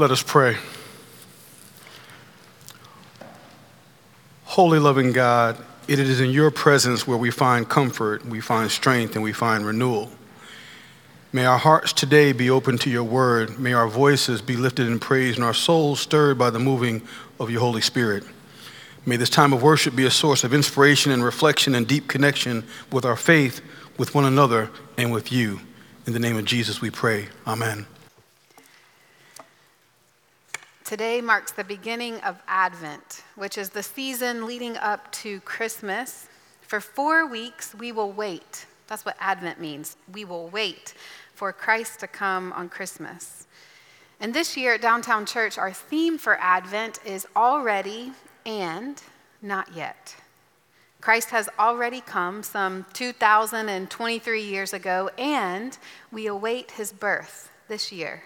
Let us pray. Holy, loving God, it is in your presence where we find comfort, we find strength, and we find renewal. May our hearts today be open to your word. May our voices be lifted in praise and our souls stirred by the moving of your Holy Spirit. May this time of worship be a source of inspiration and reflection and deep connection with our faith, with one another and with you. In the name of Jesus, we pray. Amen. Today marks the beginning of Advent, which is the season leading up to Christmas. For four weeks, we will wait. That's what Advent means. We will wait for Christ to come on Christmas. And this year at Downtown Church, our theme for Advent is already and not yet. Christ has already come some 2,023 years ago, and we await his birth this year.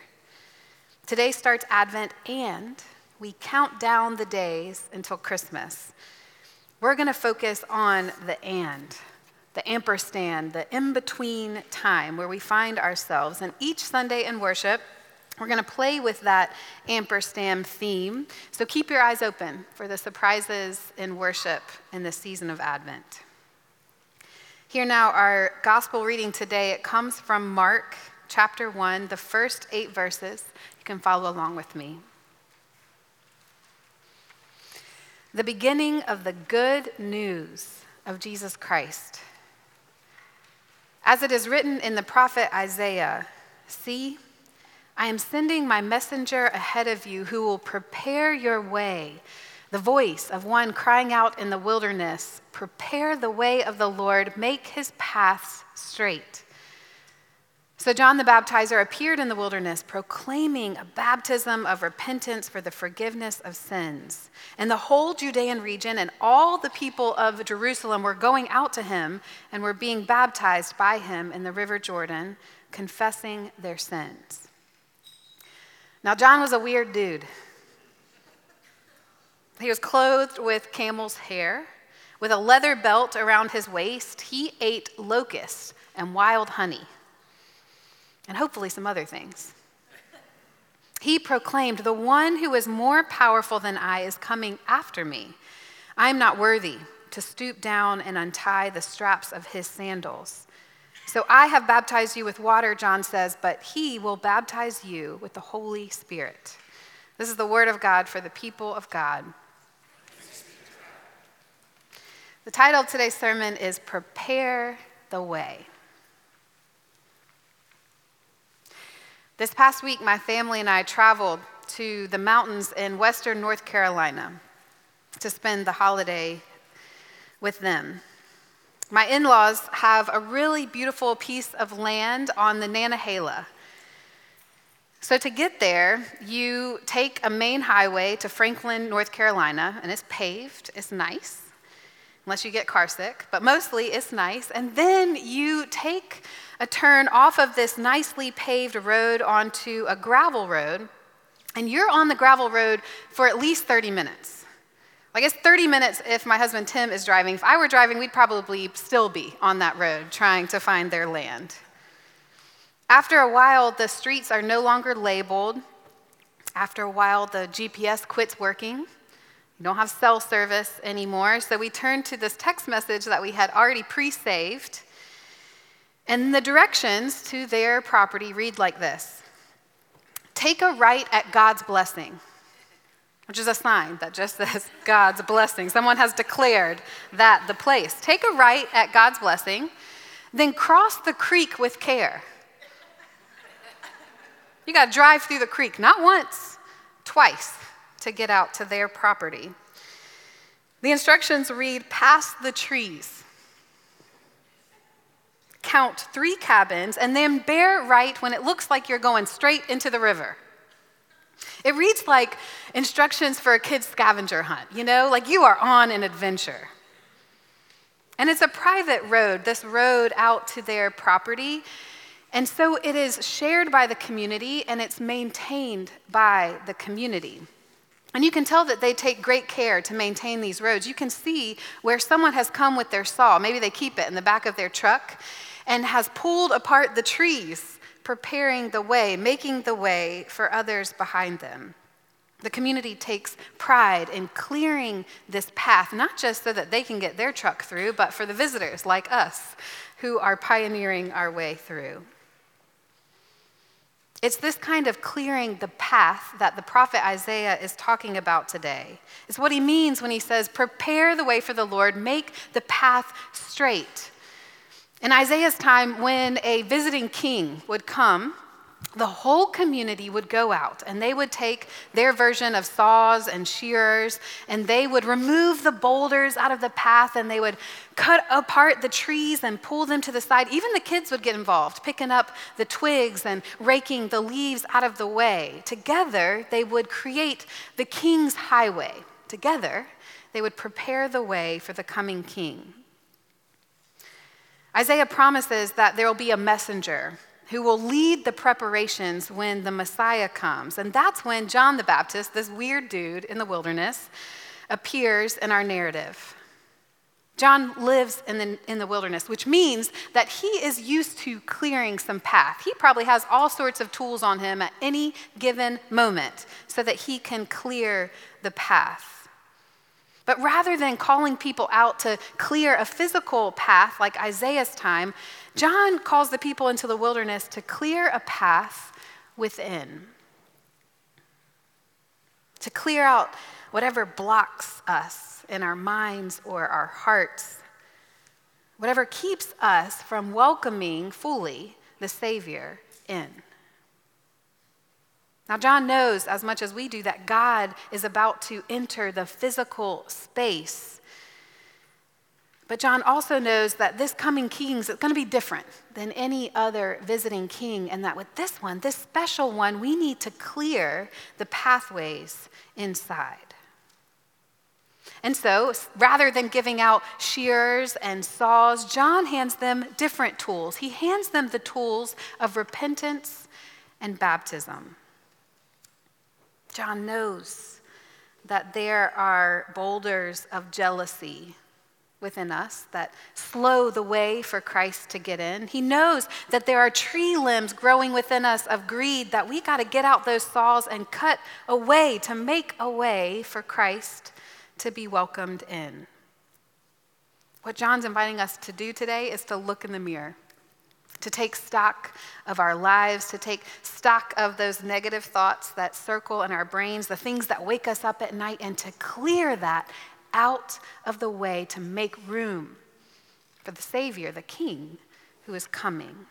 Today starts Advent, and we count down the days until Christmas. We're going to focus on the and, the ampersand, the in between time where we find ourselves. And each Sunday in worship, we're going to play with that ampersand theme. So keep your eyes open for the surprises in worship in the season of Advent. Here now, our gospel reading today. It comes from Mark chapter 1, the first eight verses. Can follow along with me. The beginning of the good news of Jesus Christ. As it is written in the prophet Isaiah, see, I am sending my messenger ahead of you who will prepare your way. The voice of one crying out in the wilderness, Prepare the way of the Lord, make his paths straight. So John the Baptizer appeared in the wilderness, proclaiming a baptism of repentance for the forgiveness of sins. And the whole Judean region and all the people of Jerusalem were going out to him and were being baptized by him in the river Jordan, confessing their sins. Now, John was a weird dude. He was clothed with camel's hair, with a leather belt around his waist. He ate locusts and wild honey, and hopefully some other things. He proclaimed, The one who is more powerful than I is coming after me. I am not worthy to stoop down and untie the straps of his sandals. So I have baptized you with water, John says, but he will baptize you with the Holy Spirit. This is the word of God for the people of God. The title of today's sermon is Prepare the Way. This past week, my family and I traveled to the mountains in western North Carolina to spend the holiday with them. My in laws have a really beautiful piece of land on the Nantahala. So, to get there, you take a main highway to Franklin, North Carolina, and it's paved, it's nice, unless you get carsick, but mostly it's nice. And then you take a turn off of this nicely paved road onto a gravel road, and you're on the gravel road for at least 30 minutes. I guess 30 minutes if my husband Tim is driving. If I were driving, we'd probably still be on that road trying to find their land. After a while, the streets are no longer labeled. After a while, the GPS quits working. You don't have cell service anymore. So we turned to this text message that we had already pre saved. And the directions to their property read like this Take a right at God's blessing which is a sign that just says God's blessing. Someone has declared that the place. Take a right at God's blessing, then cross the creek with care. You got to drive through the creek, not once, twice, to get out to their property. The instructions read Pass the trees, count three cabins, and then bear right when it looks like you're going straight into the river. It reads like instructions for a kid's scavenger hunt, you know, like you are on an adventure. And it's a private road, this road out to their property. And so it is shared by the community and it's maintained by the community. And you can tell that they take great care to maintain these roads. You can see where someone has come with their saw, maybe they keep it in the back of their truck, and has pulled apart the trees preparing the way, making the way for others behind them. The community takes pride in clearing this path, not just so that they can get their truck through, but for the visitors like us who are pioneering our way through. It's this kind of clearing the path that the prophet Isaiah is talking about today. It's what he means when he says, Prepare the way for the Lord, make the path straight. In Isaiah's time, when a visiting king would come, the whole community would go out and they would take their version of saws and shears and they would remove the boulders out of the path and they would cut apart the trees and pull them to the side. Even the kids would get involved, picking up the twigs and raking the leaves out of the way. Together, they would create the king's highway. Together, they would prepare the way for the coming king. Isaiah promises that there will be a messenger who will lead the preparations when the Messiah comes. And that's when John the Baptist, this weird dude in the wilderness, appears in our narrative. John lives in the, in the wilderness, which means that he is used to clearing some path. He probably has all sorts of tools on him at any given moment so that he can clear the path. But rather than calling people out to clear a physical path like Isaiah's time, John calls the people into the wilderness to clear a path within, to clear out whatever blocks us in our minds or our hearts, whatever keeps us from welcoming fully the Savior in. Now, John knows as much as we do that God is about to enter the physical space but John also knows that this coming king is going to be different than any other visiting king, and that with this one, this special one, we need to clear the pathways inside. And so, rather than giving out shears and saws, John hands them different tools. He hands them the tools of repentance and baptism. John knows that there are boulders of jealousy within us that slow the way for Christ to get in. He knows that there are tree limbs growing within us of greed that we got to get out those saws and cut away to make a way for Christ to be welcomed in. What John's inviting us to do today is to look in the mirror, to take stock of our lives, to take stock of those negative thoughts that circle in our brains, the things that wake us up at night, and to clear that out of the way to make room for the Savior, the King, who is coming.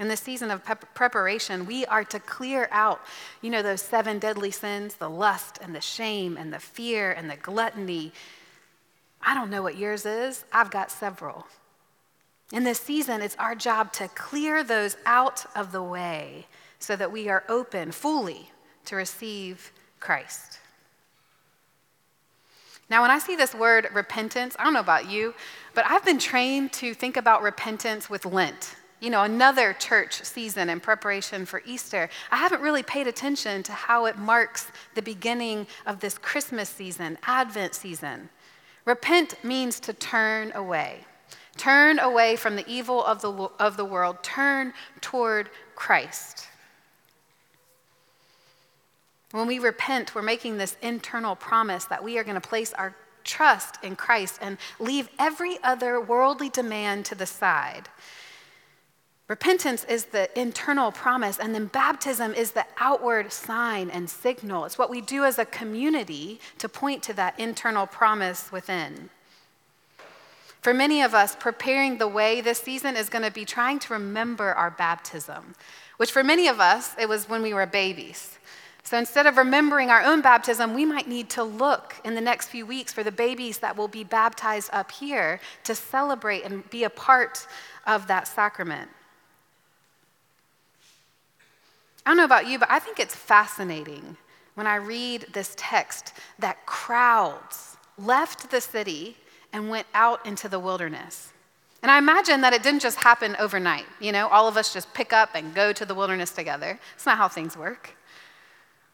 In this season of preparation, we are to clear out, you know, those seven deadly sins the lust and the shame and the fear and the gluttony. I don't know what yours is, I've got several. In this season, it's our job to clear those out of the way so that we are open fully to receive Christ. Now, when I see this word repentance, I don't know about you, but I've been trained to think about repentance with Lent. You know, another church season in preparation for Easter. I haven't really paid attention to how it marks the beginning of this Christmas season, Advent season. Repent means to turn away. Turn away from the evil of the, of the world. Turn toward Christ. When we repent, we're making this internal promise that we are going to place our trust in Christ and leave every other worldly demand to the side. Repentance is the internal promise, and then baptism is the outward sign and signal. It's what we do as a community to point to that internal promise within. For many of us, preparing the way this season is going to be trying to remember our baptism, which for many of us, it was when we were babies. So instead of remembering our own baptism, we might need to look in the next few weeks for the babies that will be baptized up here to celebrate and be a part of that sacrament. I don't know about you, but I think it's fascinating when I read this text that crowds left the city and went out into the wilderness. And I imagine that it didn't just happen overnight. You know, all of us just pick up and go to the wilderness together. It's not how things work.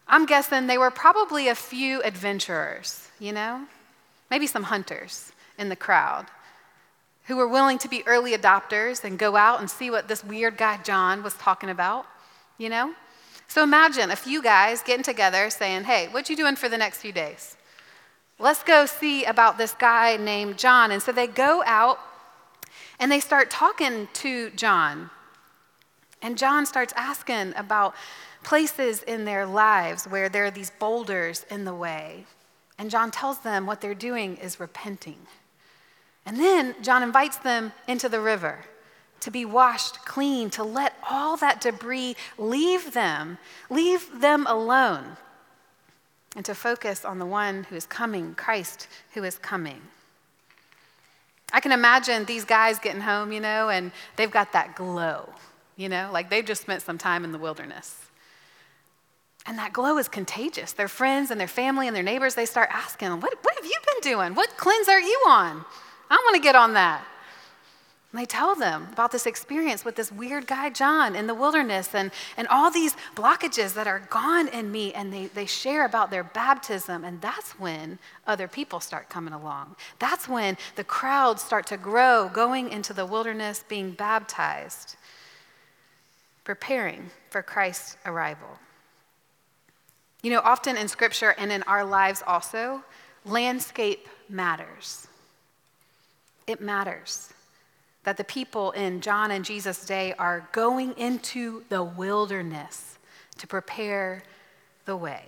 I'm guessing they were probably a few adventurers, you know? Maybe some hunters in the crowd who were willing to be early adopters and go out and see what this weird guy John was talking about, you know? So imagine a few guys getting together saying, hey, what you doing for the next few days? Let's go see about this guy named John. And so they go out and they start talking to John. And John starts asking about places in their lives where there are these boulders in the way. And John tells them what they're doing is repenting. And then John invites them into the river to be washed clean, to let all that debris leave them, leave them alone, and to focus on the one who is coming, Christ who is coming. I can imagine these guys getting home, you know, and they've got that glow, you know, like they've just spent some time in the wilderness. And that glow is contagious. Their friends and their family and their neighbors, they start asking, What, what have you been doing? What cleanse are you on? I want to get on that. And they tell them about this experience with this weird guy, John, in the wilderness and, and all these blockages that are gone in me. And they, they share about their baptism. And that's when other people start coming along. That's when the crowds start to grow, going into the wilderness, being baptized, preparing for Christ's arrival. You know, often in scripture and in our lives also, landscape matters. It matters that the people in John and Jesus' day are going into the wilderness to prepare the way.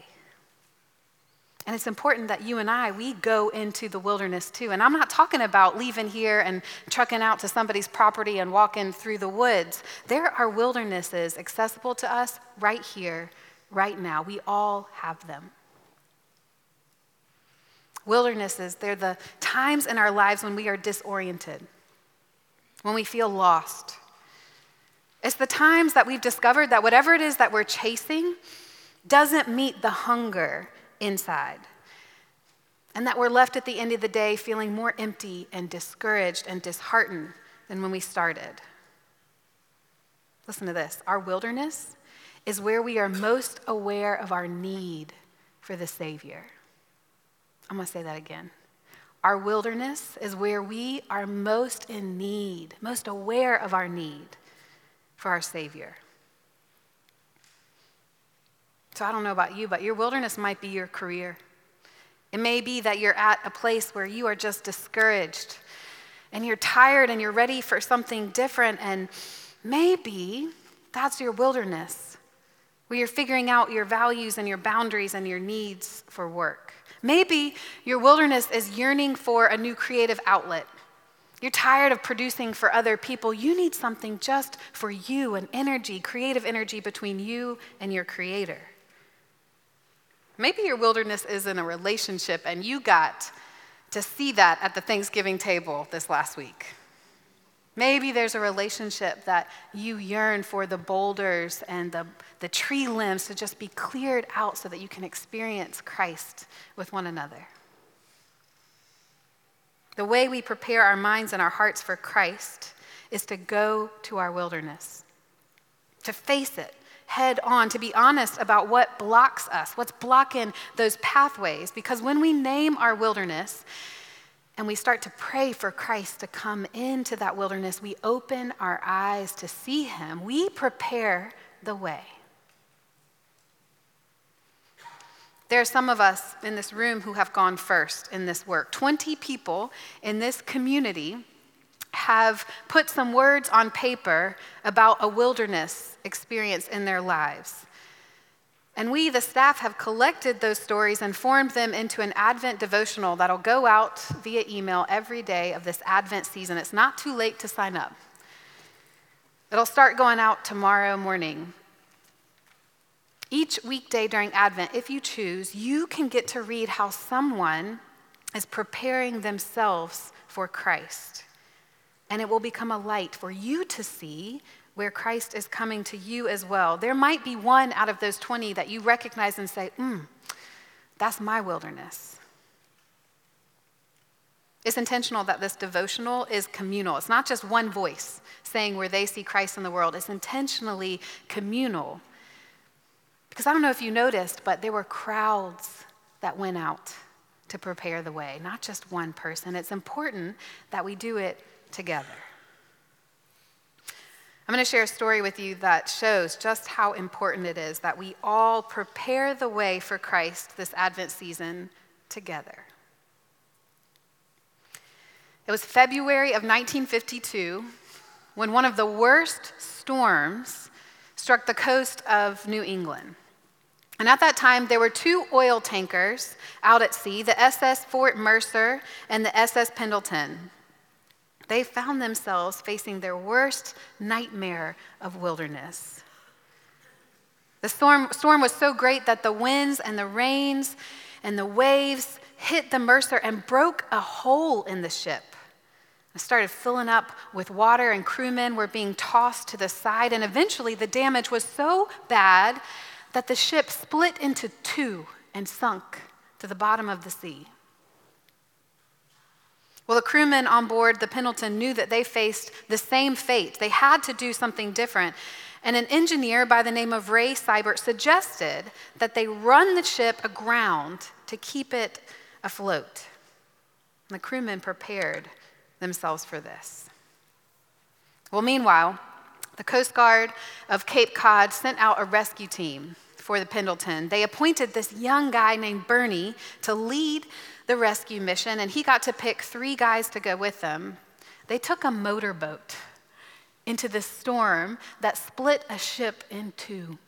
And it's important that you and I, we go into the wilderness too. And I'm not talking about leaving here and trucking out to somebody's property and walking through the woods. There are wildernesses accessible to us right here, right now. We all have them. Wildernesses, they're the times in our lives when we are disoriented when we feel lost. It's the times that we've discovered that whatever it is that we're chasing doesn't meet the hunger inside. And that we're left at the end of the day feeling more empty and discouraged and disheartened than when we started. Listen to this our wilderness is where we are most aware of our need for the Savior. I'm going to say that again. Our wilderness is where we are most in need, most aware of our need for our Savior. So I don't know about you, but your wilderness might be your career. It may be that you're at a place where you are just discouraged and you're tired and you're ready for something different. And maybe that's your wilderness, where you're figuring out your values and your boundaries and your needs for work. Maybe your wilderness is yearning for a new creative outlet. You're tired of producing for other people. You need something just for you an energy, creative energy between you and your creator. Maybe your wilderness is in a relationship and you got to see that at the Thanksgiving table this last week. Maybe there's a relationship that you yearn for the boulders and the, the tree limbs to just be cleared out so that you can experience Christ with one another. The way we prepare our minds and our hearts for Christ is to go to our wilderness, to face it head on, to be honest about what blocks us, what's blocking those pathways. Because when we name our wilderness, and we start to pray for Christ to come into that wilderness, we open our eyes to see him. We prepare the way. There are some of us in this room who have gone first in this work. 20 people in this community have put some words on paper about a wilderness experience in their lives. And we, the staff, have collected those stories and formed them into an Advent devotional that'll go out via email every day of this Advent season. It's not too late to sign up. It'll start going out tomorrow morning. Each weekday during Advent, if you choose, you can get to read how someone is preparing themselves for Christ. And it will become a light for you to see where Christ is coming to you as well. There might be one out of those 20 that you recognize and say, hmm, that's my wilderness. It's intentional that this devotional is communal. It's not just one voice saying where they see Christ in the world, it's intentionally communal. Because I don't know if you noticed, but there were crowds that went out to prepare the way, not just one person. It's important that we do it together. I'm going to share a story with you that shows just how important it is that we all prepare the way for Christ this Advent season together. It was February of 1952 when one of the worst storms struck the coast of New England. And at that time, there were two oil tankers out at sea the SS Fort Mercer and the SS Pendleton. They found themselves facing their worst nightmare of wilderness. The storm, storm was so great that the winds and the rains and the waves hit the Mercer and broke a hole in the ship. It started filling up with water, and crewmen were being tossed to the side. And eventually, the damage was so bad that the ship split into two and sunk to the bottom of the sea. Well, the crewmen on board the Pendleton knew that they faced the same fate. They had to do something different. And an engineer by the name of Ray Sybert suggested that they run the ship aground to keep it afloat. And the crewmen prepared themselves for this. Well, meanwhile, the Coast Guard of Cape Cod sent out a rescue team for the Pendleton. They appointed this young guy named Bernie to lead the rescue mission, and he got to pick three guys to go with them. They took a motorboat into this storm that split a ship in two.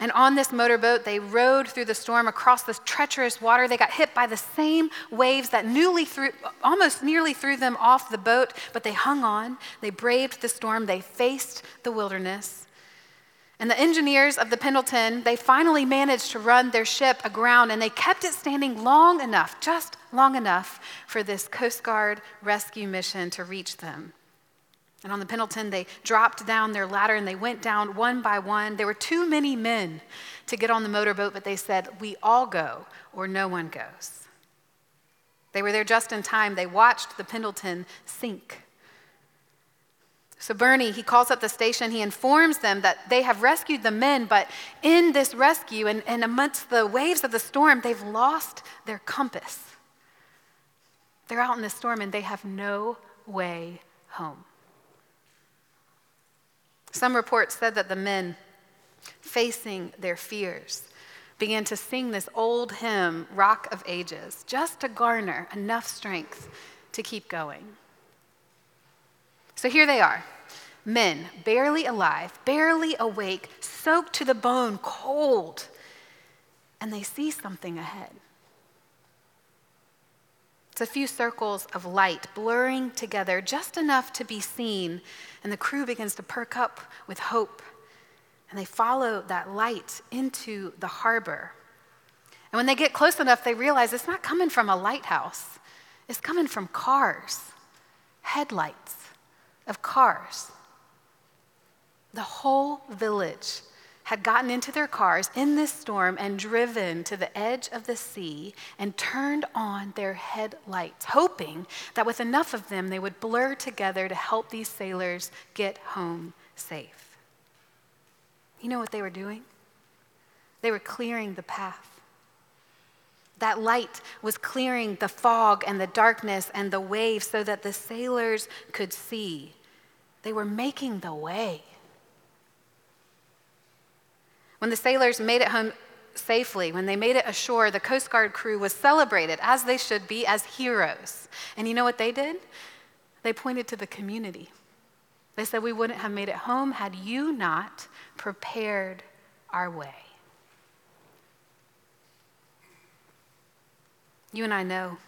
And on this motorboat, they rode through the storm across this treacherous water. They got hit by the same waves that newly threw, almost nearly threw them off the boat, but they hung on. They braved the storm. They faced the wilderness. And the engineers of the Pendleton, they finally managed to run their ship aground and they kept it standing long enough, just long enough, for this Coast Guard rescue mission to reach them. And on the Pendleton, they dropped down their ladder and they went down one by one. There were too many men to get on the motorboat, but they said, We all go or no one goes. They were there just in time. They watched the Pendleton sink. So Bernie, he calls up the station. He informs them that they have rescued the men, but in this rescue and, and amongst the waves of the storm, they've lost their compass. They're out in the storm and they have no way home. Some reports said that the men, facing their fears, began to sing this old hymn, Rock of Ages, just to garner enough strength to keep going. So here they are men, barely alive, barely awake, soaked to the bone, cold, and they see something ahead. It's a few circles of light blurring together just enough to be seen, and the crew begins to perk up with hope. And they follow that light into the harbor. And when they get close enough, they realize it's not coming from a lighthouse, it's coming from cars, headlights of cars. The whole village had gotten into their cars in this storm and driven to the edge of the sea and turned on their headlights, hoping that with enough of them they would blur together to help these sailors get home safe. You know what they were doing? They were clearing the path. That light was clearing the fog and the darkness and the waves so that the sailors could see. They were making the way. When the sailors made it home safely, when they made it ashore, the Coast Guard crew was celebrated, as they should be, as heroes. And you know what they did? They pointed to the community. They said, We wouldn't have made it home had you not prepared our way. You and I know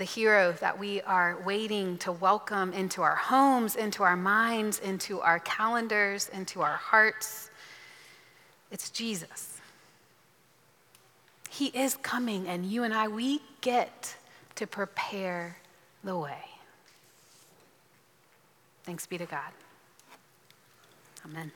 the hero that we are waiting to welcome into our homes, into our minds, into our calendars, into our hearts. It's Jesus. He is coming, and you and I, we get to prepare the way. Thanks be to God. Amen.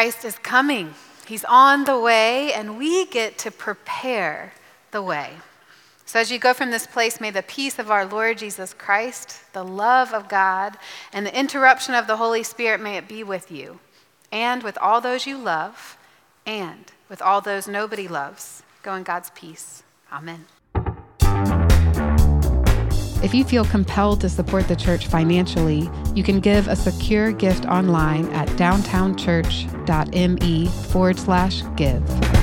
Christ is coming. He's on the way, and we get to prepare the way. So, as you go from this place, may the peace of our Lord Jesus Christ, the love of God, and the interruption of the Holy Spirit may it be with you, and with all those you love, and with all those nobody loves. Go in God's peace. Amen. If you feel compelled to support the church financially, you can give a secure gift online at downtownchurch.me forward slash give.